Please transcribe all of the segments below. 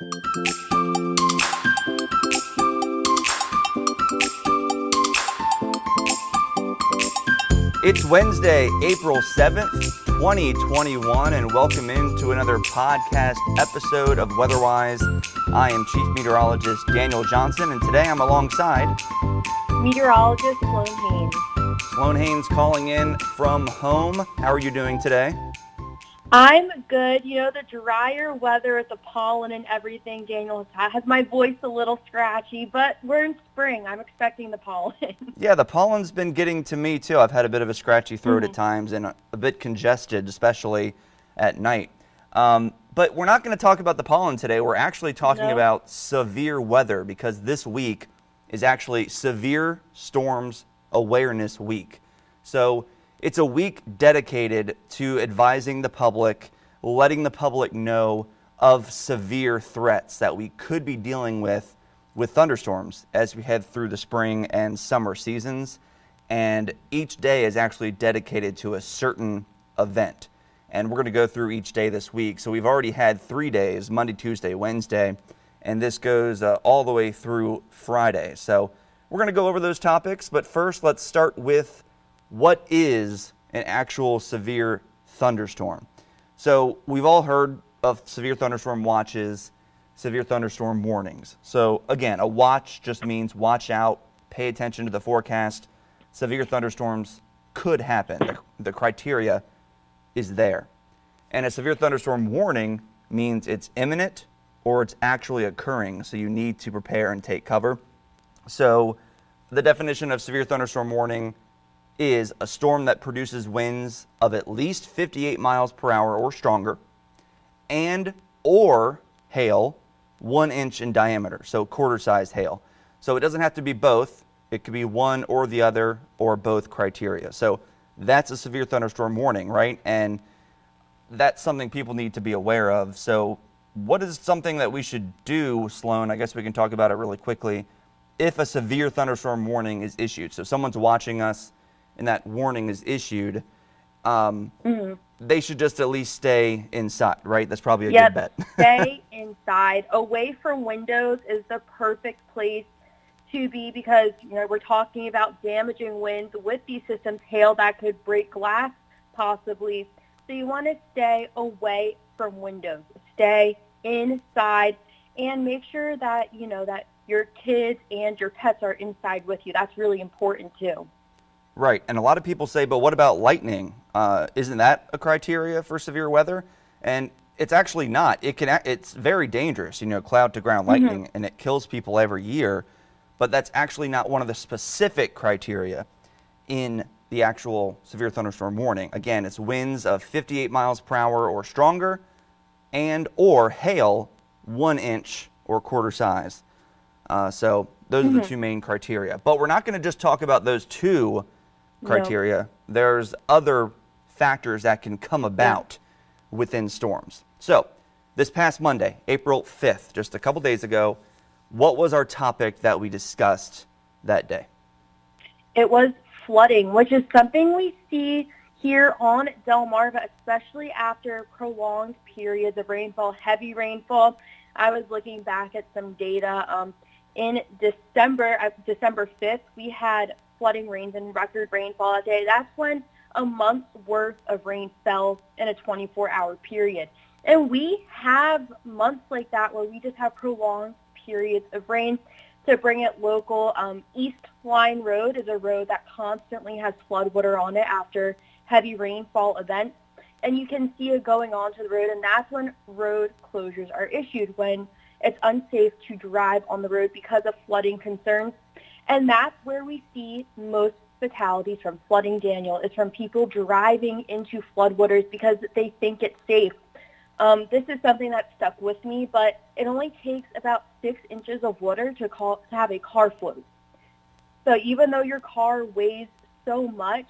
It's Wednesday, April 7th, 2021, and welcome into another podcast episode of Weatherwise. I am Chief Meteorologist Daniel Johnson, and today I'm alongside Meteorologist Sloan Haynes. Sloan Haynes calling in from home. How are you doing today? I'm good. You know, the drier weather with the pollen and everything, Daniel, has my voice a little scratchy, but we're in spring. I'm expecting the pollen. yeah, the pollen's been getting to me too. I've had a bit of a scratchy throat mm-hmm. at times and a, a, bit congested, especially at night. Um, but we're not going to talk about the pollen today. We're actually talking no. about severe weather because this week is actually Severe Storms Awareness Week. So it's a week dedicated to advising the public, letting the public know of severe threats that we could be dealing with with thunderstorms as we head through the spring and summer seasons. And each day is actually dedicated to a certain event. And we're going to go through each day this week. So we've already had three days Monday, Tuesday, Wednesday, and this goes uh, all the way through Friday. So we're going to go over those topics. But first, let's start with what is an actual severe thunderstorm? So we've all heard of severe thunderstorm watches, severe thunderstorm warnings. So again, a watch just means watch out, pay attention to the forecast. Severe thunderstorms could happen. The, the criteria is there. And a severe thunderstorm warning means it's imminent or it's actually occurring, so you need to prepare and take cover. So the definition of severe thunderstorm warning is a storm that produces winds of at least 58 miles per hour or stronger and or hail one inch in diameter, so quarter sized hail. So it doesn't have to be both. It could be one or the other or both criteria. So that's a severe thunderstorm warning, right? And that's something people need to be aware of. So, what is something that we should do, Sloan? I guess we can talk about it really quickly. If a severe thunderstorm warning is issued, so someone's watching us and that warning is issued, um, mm-hmm. they should just at least stay inside, right? That's probably a yep, good bet. stay inside. Away from windows is the perfect place to be because you know we're talking about damaging winds with these systems, hail that could break glass possibly. So you want to stay away from windows. Stay inside and make sure that you know that your kids and your pets are inside with you. That's really important too. Right, and a lot of people say, but what about lightning? Uh, isn't that a criteria for severe weather? And it's actually not. It can. It's very dangerous. You know, cloud to ground mm-hmm. lightning, mm-hmm. and it kills people every year. But that's actually not one of the specific criteria in the actual severe thunderstorm warning. Again, it's winds of 58 miles per hour or stronger, and or hail one inch or quarter size. Uh, so those mm-hmm. are the mm-hmm. two main criteria. But we're not going to just talk about those two criteria. No. There's other factors that can come about yeah. within storms. So, this past Monday, April 5th, just a couple days ago, what was our topic that we discussed that day? It was flooding, which is something we see here on Delmarva, especially after prolonged periods of rainfall, heavy rainfall. I was looking back at some data. Um, in December, uh, December 5th, we had flooding rains and record rainfall that day, that's when a month's worth of rain fell in a 24-hour period. And we have months like that where we just have prolonged periods of rain. To bring it local, um, East Line Road is a road that constantly has floodwater on it after heavy rainfall events. And you can see it going onto the road, and that's when road closures are issued, when it's unsafe to drive on the road because of flooding concerns. And that's where we see most fatalities from flooding, Daniel, is from people driving into floodwaters because they think it's safe. Um, this is something that stuck with me, but it only takes about six inches of water to, call, to have a car float. So even though your car weighs so much,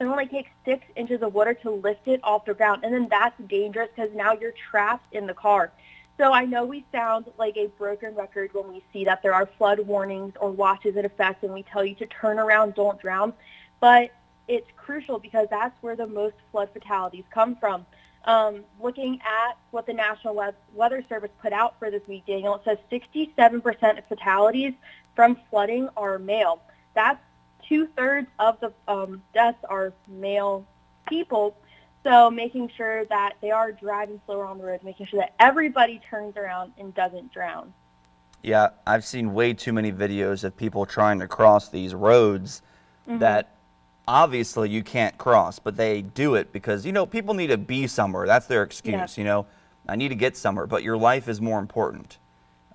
it only takes six inches of water to lift it off the ground. And then that's dangerous because now you're trapped in the car. So I know we sound like a broken record when we see that there are flood warnings or watches in effect and we tell you to turn around, don't drown. But it's crucial because that's where the most flood fatalities come from. Um, looking at what the National Weather Service put out for this week, Daniel, it says 67% of fatalities from flooding are male. That's two-thirds of the um, deaths are male people. So making sure that they are driving slower on the road, making sure that everybody turns around and doesn't drown. Yeah, I've seen way too many videos of people trying to cross these roads mm-hmm. that obviously you can't cross, but they do it because, you know, people need to be somewhere. That's their excuse, yeah. you know. I need to get somewhere, but your life is more important.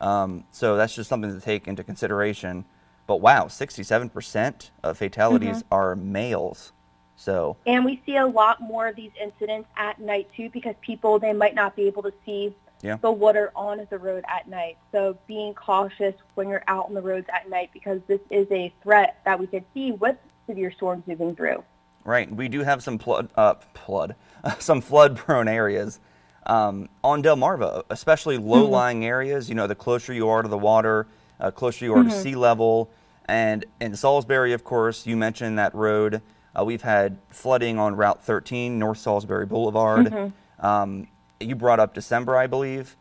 Um, so that's just something to take into consideration. But wow, 67% of fatalities mm-hmm. are males. So and we see a lot more of these incidents at night too because people they might not be able to see yeah. the water on the road at night. So being cautious when you're out on the roads at night because this is a threat that we could see with severe storms moving through. Right. We do have some flood, uh, flood, some flood-prone areas um, on Delmarva, especially low-lying mm-hmm. areas. You know, the closer you are to the water, uh, closer you are mm-hmm. to sea level, and in Salisbury, of course, you mentioned that road. Uh, we've had flooding on Route 13, North Salisbury Boulevard. Mm-hmm. Um, you brought up December, I believe.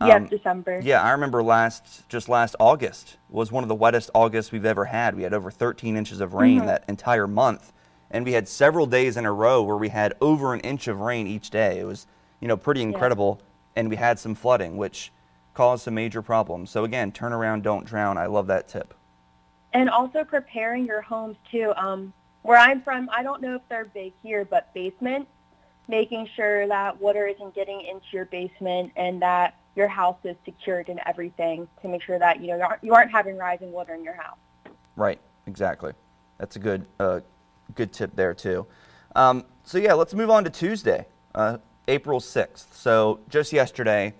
Um, yes, December. Yeah, I remember last just last August was one of the wettest Augusts we've ever had. We had over 13 inches of rain mm-hmm. that entire month, and we had several days in a row where we had over an inch of rain each day. It was you know pretty incredible, yeah. and we had some flooding, which caused some major problems. So again, turn around, don't drown. I love that tip. And also preparing your homes too. Um, where I'm from, I don't know if they're big here, but basement, making sure that water isn't getting into your basement and that your house is secured and everything to make sure that you know you aren't, you aren't having rising water in your house. Right. Exactly. That's a good uh, good tip there too. Um, so yeah, let's move on to Tuesday, uh, April sixth. So just yesterday,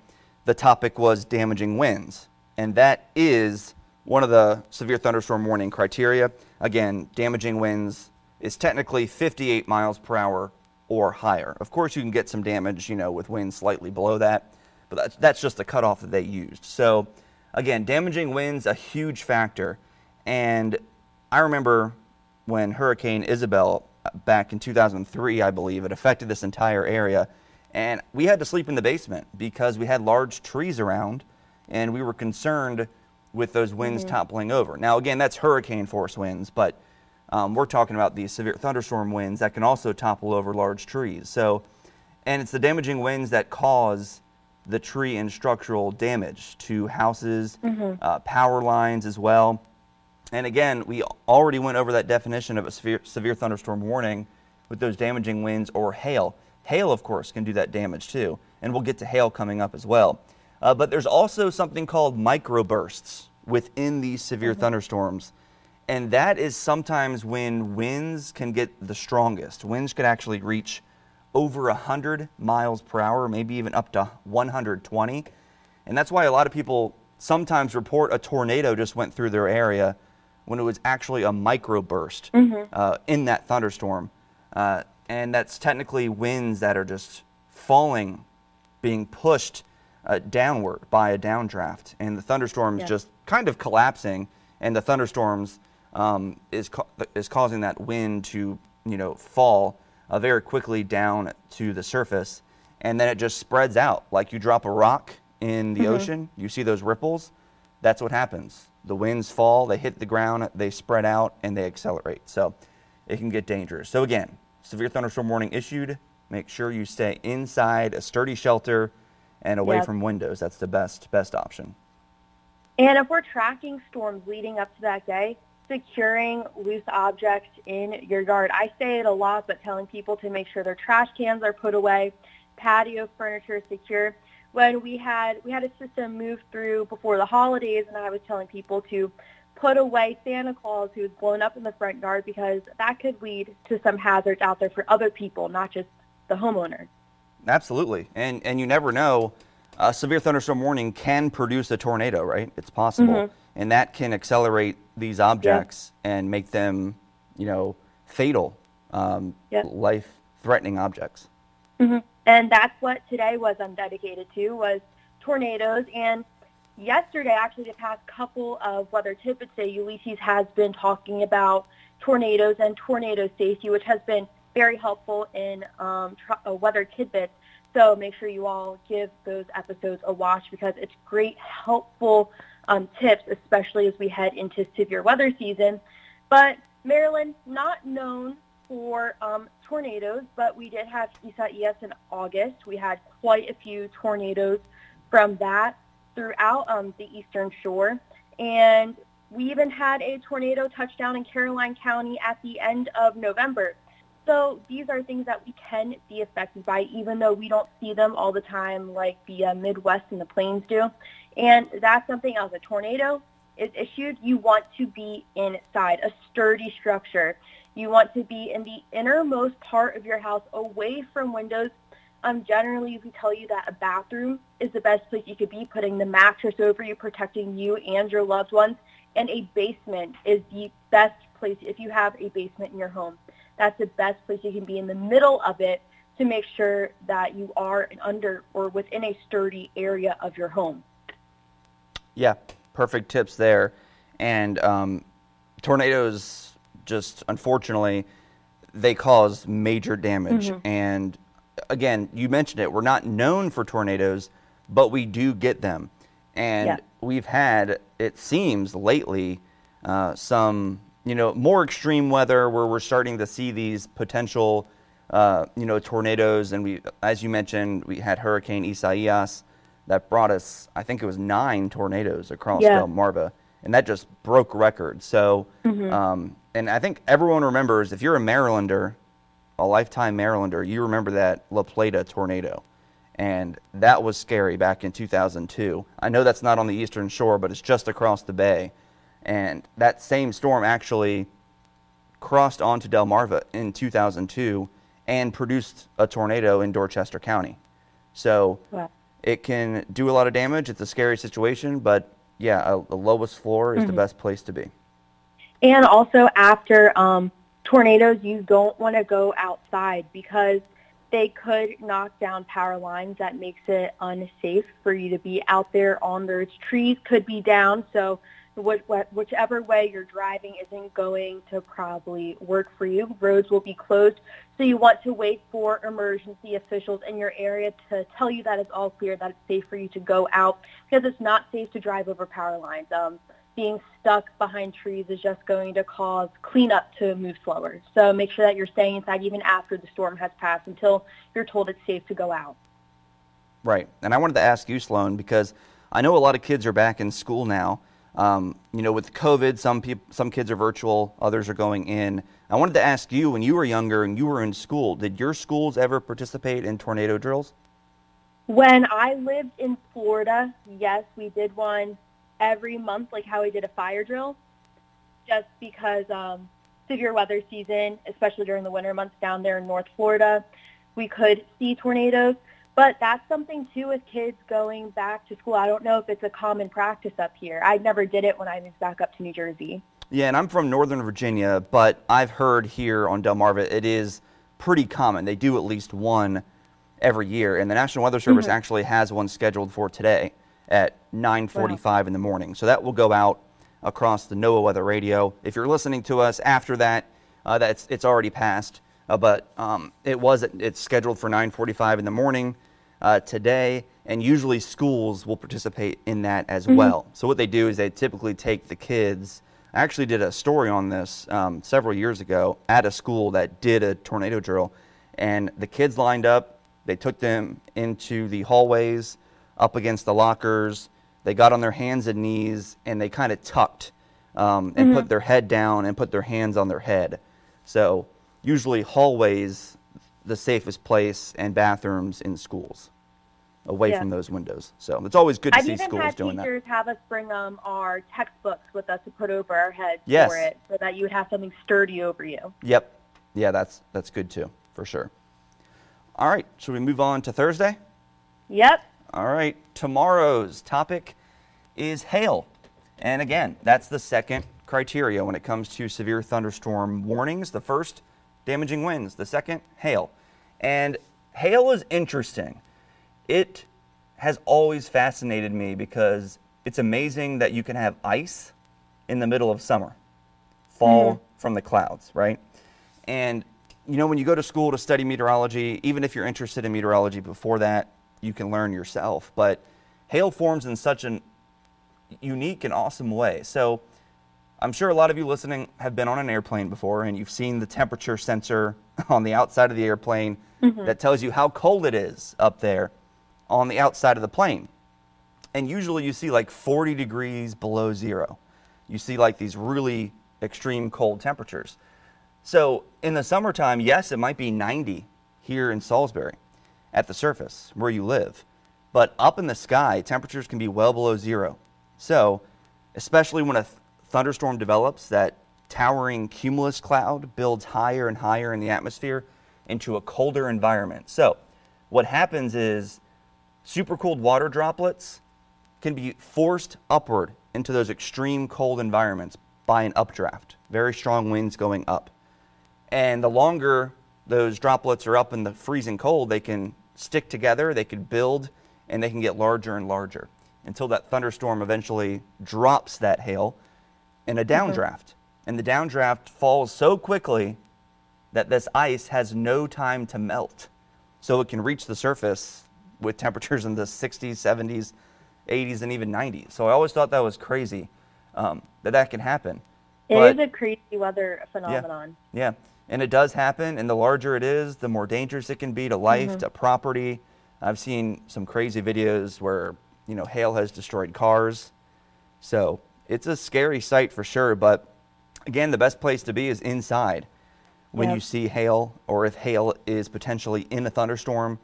the topic was damaging winds, and that is one of the severe thunderstorm warning criteria. Again, damaging winds is technically 58 miles per hour or higher. Of course, you can get some damage, you know, with winds slightly below that, but that's, that's just the cutoff that they used. So, again, damaging winds a huge factor. And I remember when Hurricane Isabel uh, back in 2003, I believe, it affected this entire area, and we had to sleep in the basement because we had large trees around, and we were concerned with those winds mm-hmm. toppling over. Now, again, that's hurricane force winds, but um, we're talking about these severe thunderstorm winds that can also topple over large trees. So, and it's the damaging winds that cause the tree and structural damage to houses, mm-hmm. uh, power lines as well. And again, we already went over that definition of a severe, severe thunderstorm warning with those damaging winds or hail. Hail, of course, can do that damage too, and we'll get to hail coming up as well. Uh, but there's also something called microbursts within these severe mm-hmm. thunderstorms and that is sometimes when winds can get the strongest. Winds could actually reach over 100 miles per hour, maybe even up to 120. And that's why a lot of people sometimes report a tornado just went through their area when it was actually a microburst mm-hmm. uh, in that thunderstorm. Uh, and that's technically winds that are just falling, being pushed uh, downward by a downdraft. And the thunderstorms yeah. just kind of collapsing, and the thunderstorms um, is, ca- is causing that wind to you know fall uh, very quickly down to the surface, and then it just spreads out like you drop a rock in the mm-hmm. ocean. You see those ripples. That's what happens. The winds fall, they hit the ground, they spread out, and they accelerate. So it can get dangerous. So again, severe thunderstorm warning issued. Make sure you stay inside a sturdy shelter and away yep. from windows. That's the best best option. And if we're tracking storms leading up to that day, securing loose objects in your yard. I say it a lot, but telling people to make sure their trash cans are put away, patio furniture is secure. When we had we had a system move through before the holidays, and I was telling people to put away Santa Claus who was blown up in the front yard because that could lead to some hazards out there for other people, not just the homeowner. Absolutely, and and you never know. A severe thunderstorm warning can produce a tornado, right? It's possible. Mm-hmm and that can accelerate these objects yeah. and make them, you know, fatal, um, yeah. life-threatening objects. Mm-hmm. And that's what today was undedicated to was tornadoes. And yesterday, actually, the past couple of weather tidbits day, Ulysses has been talking about tornadoes and tornado safety, which has been very helpful in um, tr- uh, weather tidbits. So make sure you all give those episodes a watch because it's great, helpful um, tips, especially as we head into severe weather season. But Maryland, not known for um, tornadoes, but we did have Isaias in August. We had quite a few tornadoes from that throughout um, the eastern shore. And we even had a tornado touchdown in Caroline County at the end of November. So these are things that we can be affected by, even though we don't see them all the time like the uh, Midwest and the Plains do. And that's something else. A tornado is issued. You want to be inside a sturdy structure. You want to be in the innermost part of your house, away from windows. Um, generally, we tell you that a bathroom is the best place you could be, putting the mattress over you, protecting you and your loved ones. And a basement is the best place if you have a basement in your home that's the best place you can be in the middle of it to make sure that you are under or within a sturdy area of your home. Yeah, perfect tips there. And um, tornadoes, just unfortunately, they cause major damage. Mm-hmm. And again, you mentioned it, we're not known for tornadoes, but we do get them. And yeah. we've had, it seems lately, uh, some you know, more extreme weather where we're starting to see these potential, uh, you know, tornadoes. And we, as you mentioned, we had Hurricane Isaias that brought us, I think it was nine tornadoes across yeah. Delmarva, and that just broke records. So, mm-hmm. um, and I think everyone remembers if you're a Marylander, a lifetime Marylander, you remember that La Plata tornado. And that was scary back in 2002. I know that's not on the eastern shore, but it's just across the bay. And that same storm actually crossed onto Delmarva in 2002 and produced a tornado in Dorchester County. So wow. it can do a lot of damage. It's a scary situation, but yeah, a lowest floor is mm-hmm. the best place to be. And also after um, tornadoes, you don't want to go outside because they could knock down power lines. That makes it unsafe for you to be out there on those trees could be down. So whichever way you're driving isn't going to probably work for you. Roads will be closed, so you want to wait for emergency officials in your area to tell you that it's all clear, that it's safe for you to go out, because it's not safe to drive over power lines. Um, being stuck behind trees is just going to cause cleanup to move slower. So make sure that you're staying inside even after the storm has passed until you're told it's safe to go out. Right. And I wanted to ask you, Sloan, because I know a lot of kids are back in school now. Um, you know, with COVID, some people, some kids are virtual, others are going in. I wanted to ask you, when you were younger and you were in school, did your schools ever participate in tornado drills? When I lived in Florida, yes, we did one every month, like how we did a fire drill, just because um, severe weather season, especially during the winter months down there in North Florida, we could see tornadoes. But that's something too with kids going back to school. I don't know if it's a common practice up here. I never did it when I moved back up to New Jersey. Yeah, and I'm from Northern Virginia, but I've heard here on Delmarva it is pretty common. They do at least one every year, and the National Weather Service mm-hmm. actually has one scheduled for today at 9:45 wow. in the morning. So that will go out across the NOAA weather radio. If you're listening to us after that, uh, that's it's already passed. Uh, but um, it was it's scheduled for 9:45 in the morning uh, today, and usually schools will participate in that as mm-hmm. well. So what they do is they typically take the kids. I actually did a story on this um, several years ago at a school that did a tornado drill, and the kids lined up. They took them into the hallways, up against the lockers. They got on their hands and knees, and they kind of tucked um, and mm-hmm. put their head down and put their hands on their head. So usually hallways the safest place and bathrooms in schools away yeah. from those windows. So it's always good to I've see schools doing that. I've even had teachers have us bring um, our textbooks with us to put over our heads yes. for it so that you would have something sturdy over you. Yep. Yeah, that's that's good too, for sure. All right, should we move on to Thursday? Yep. All right, tomorrow's topic is hail. And again, that's the second criteria when it comes to severe thunderstorm warnings. The first damaging winds. The second, hail. And hail is interesting. It has always fascinated me because it's amazing that you can have ice in the middle of summer fall mm-hmm. from the clouds, right? And you know, when you go to school to study meteorology, even if you're interested in meteorology before that, you can learn yourself. But hail forms in such an unique and awesome way. So I'm sure a lot of you listening have been on an airplane before and you've seen the temperature sensor on the outside of the airplane mm-hmm. that tells you how cold it is up there on the outside of the plane. And usually you see like 40 degrees below zero. You see like these really extreme cold temperatures. So in the summertime, yes, it might be 90 here in Salisbury at the surface where you live. But up in the sky, temperatures can be well below zero. So, especially when a th- thunderstorm develops, that towering cumulus cloud builds higher and higher in the atmosphere into a colder environment. So, what happens is super cooled water droplets can be forced upward into those extreme cold environments by an updraft, very strong winds going up. And the longer those droplets are up in the freezing cold, they can stick together, they can build, and they can get larger and larger until that thunderstorm eventually drops that hail in a downdraft. Mm-hmm. And the downdraft falls so quickly that this ice has no time to melt. So it can reach the surface with temperatures in the 60s, 70s, 80s, and even 90s. So I always thought that was crazy um, that that can happen. It but, is a crazy weather phenomenon. Yeah, yeah, and it does happen. And the larger it is, the more dangerous it can be to life, mm-hmm. to property. I've seen some crazy videos where you know hail has destroyed cars. So it's a scary sight for sure. But again, the best place to be is inside when yep. you see hail, or if hail is potentially in a thunderstorm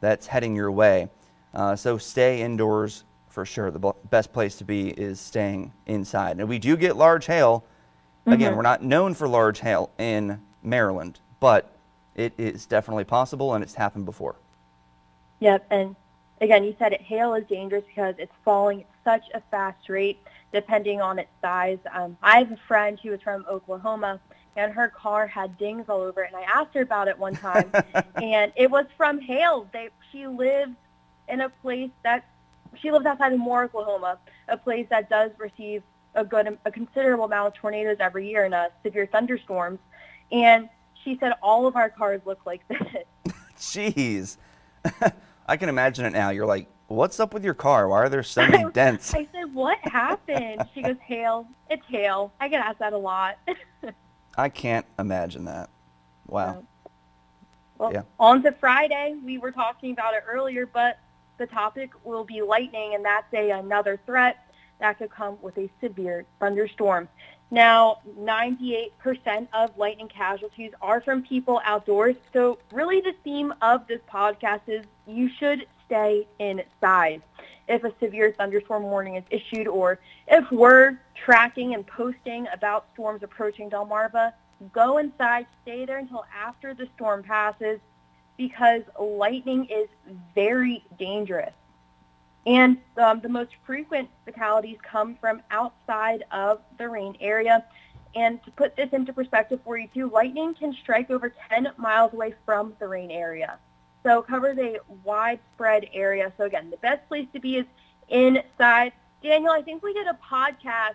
that's heading your way. Uh, so stay indoors for sure. The best place to be is staying inside. And we do get large hail Again, mm-hmm. we're not known for large hail in Maryland, but it is definitely possible and it's happened before. Yep, and again, you said it, hail is dangerous because it's falling at such a fast rate depending on its size. Um, I have a friend who was from Oklahoma, and her car had dings all over it, and I asked her about it one time, and it was from hail. They, she lives in a place that, she lives outside of Moore, Oklahoma, a place that does receive a good, a considerable amount of tornadoes every year and uh, severe thunderstorms. And she said all of our cars look like this. Jeez. I can imagine it now. You're like, what's up with your car? Why are there so many dents? I said, what happened? She goes, hail. It's hail. I get asked that a lot. I can't imagine that. Wow. Well, yeah. on to Friday. We were talking about it earlier, but the topic will be lightning, and that's a, another threat that could come with a severe thunderstorm. Now, 98% of lightning casualties are from people outdoors. So really the theme of this podcast is you should stay inside. If a severe thunderstorm warning is issued or if we're tracking and posting about storms approaching Delmarva, go inside, stay there until after the storm passes because lightning is very dangerous. And um, the most frequent fatalities come from outside of the rain area. And to put this into perspective for you too, lightning can strike over 10 miles away from the rain area. So it covers a widespread area. So again, the best place to be is inside. Daniel, I think we did a podcast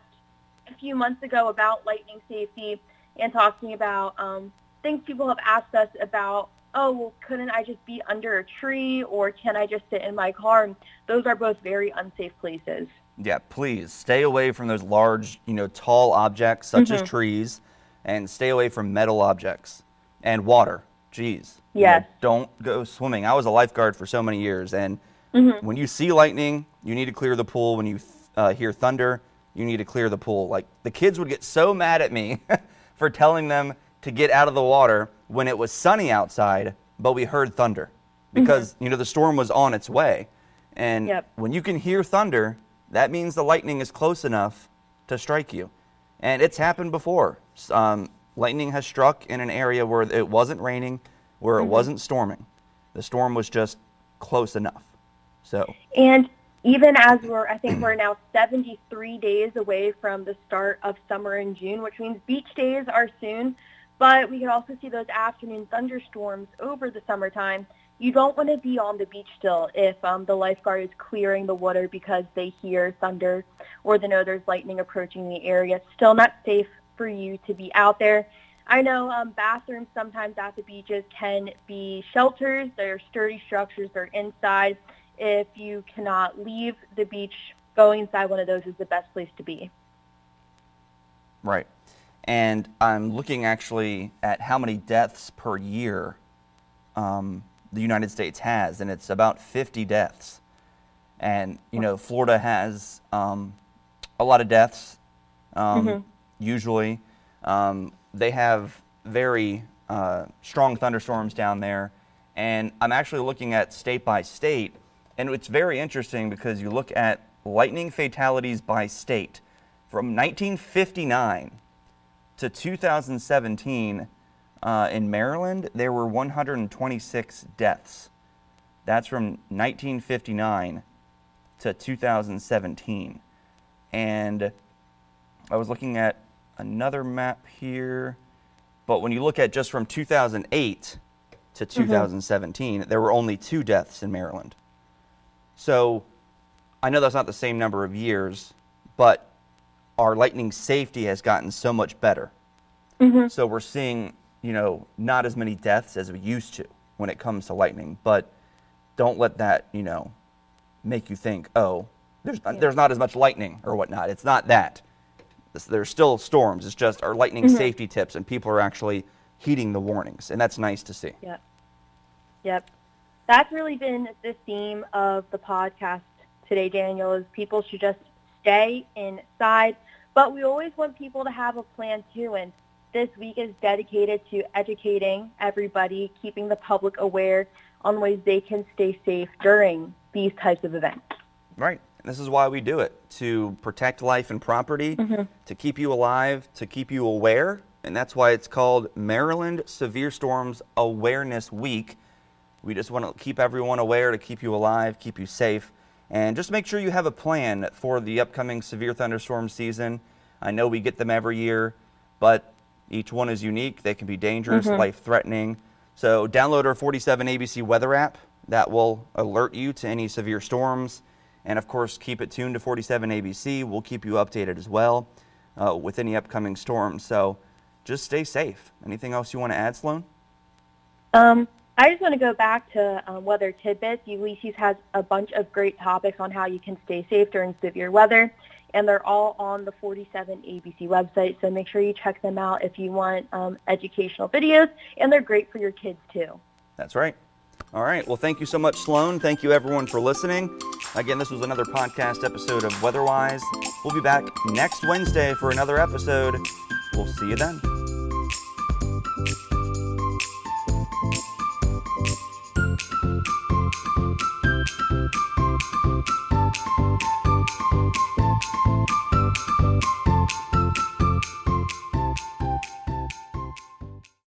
a few months ago about lightning safety and talking about um, things people have asked us about oh, well, couldn't I just be under a tree or can I just sit in my car? Those are both very unsafe places. Yeah, please stay away from those large, you know, tall objects such mm-hmm. as trees and stay away from metal objects and water. Jeez. Yes. You know, don't go swimming. I was a lifeguard for so many years and mm-hmm. when you see lightning, you need to clear the pool. When you uh, hear thunder, you need to clear the pool. Like the kids would get so mad at me for telling them to get out of the water when it was sunny outside, but we heard thunder because mm-hmm. you know the storm was on its way. And yep. when you can hear thunder, that means the lightning is close enough to strike you. And it's happened before. Um, lightning has struck in an area where it wasn't raining, where mm-hmm. it wasn't storming. The storm was just close enough. So. And even as we're, I think we're now 73 days away from the start of summer in June, which means beach days are soon. But we can also see those afternoon thunderstorms over the summertime. You don't want to be on the beach still if um, the lifeguard is clearing the water because they hear thunder or they know there's lightning approaching the area. It's still not safe for you to be out there. I know um, bathrooms sometimes at the beaches can be shelters. They're sturdy structures. They're inside. If you cannot leave the beach, going inside one of those is the best place to be. Right. And I'm looking actually at how many deaths per year um, the United States has, and it's about 50 deaths. And, you know, Florida has um, a lot of deaths, um, mm-hmm. usually. Um, they have very uh, strong thunderstorms down there. And I'm actually looking at state by state, and it's very interesting because you look at lightning fatalities by state from 1959 to 2017 uh, in Maryland, there were 126 deaths. That's from 1959 to 2017. And I was looking at another map here, but when you look at just from 2008 to 2017, mm-hmm. there were only two deaths in Maryland. So I know that's not the same number of years, but our lightning safety has gotten so much better. Mm-hmm. So we're seeing, you know, not as many deaths as we used to when it comes to lightning. But don't let that, you know, make you think, oh, there's yeah. there's not as much lightning or whatnot. It's not that. There's still storms. It's just our lightning mm-hmm. safety tips, and people are actually heeding the warnings, and that's nice to see. Yep. Yep. That's really been the theme of the podcast today, Daniel. Is people should just stay inside but we always want people to have a plan too. And this week is dedicated to educating everybody, keeping the public aware on ways they can stay safe during these types of events. Right. This is why we do it to protect life and property, mm-hmm. to keep you alive, to keep you aware. And that's why it's called Maryland Severe Storms Awareness Week. We just want to keep everyone aware to keep you alive, keep you safe. And just make sure you have a plan for the upcoming severe thunderstorm season. I know we get them every year, but each one is unique. They can be dangerous, mm-hmm. life threatening. So, download our 47 ABC weather app. That will alert you to any severe storms. And of course, keep it tuned to 47 ABC. We'll keep you updated as well uh, with any upcoming storms. So, just stay safe. Anything else you want to add, Sloan? Um, I just want to go back to um, weather tidbits. Ulysses has a bunch of great topics on how you can stay safe during severe weather, and they're all on the 47 ABC website. So make sure you check them out if you want um, educational videos, and they're great for your kids too. That's right. All right. Well, thank you so much, Sloan. Thank you, everyone, for listening. Again, this was another podcast episode of Weatherwise. We'll be back next Wednesday for another episode. We'll see you then.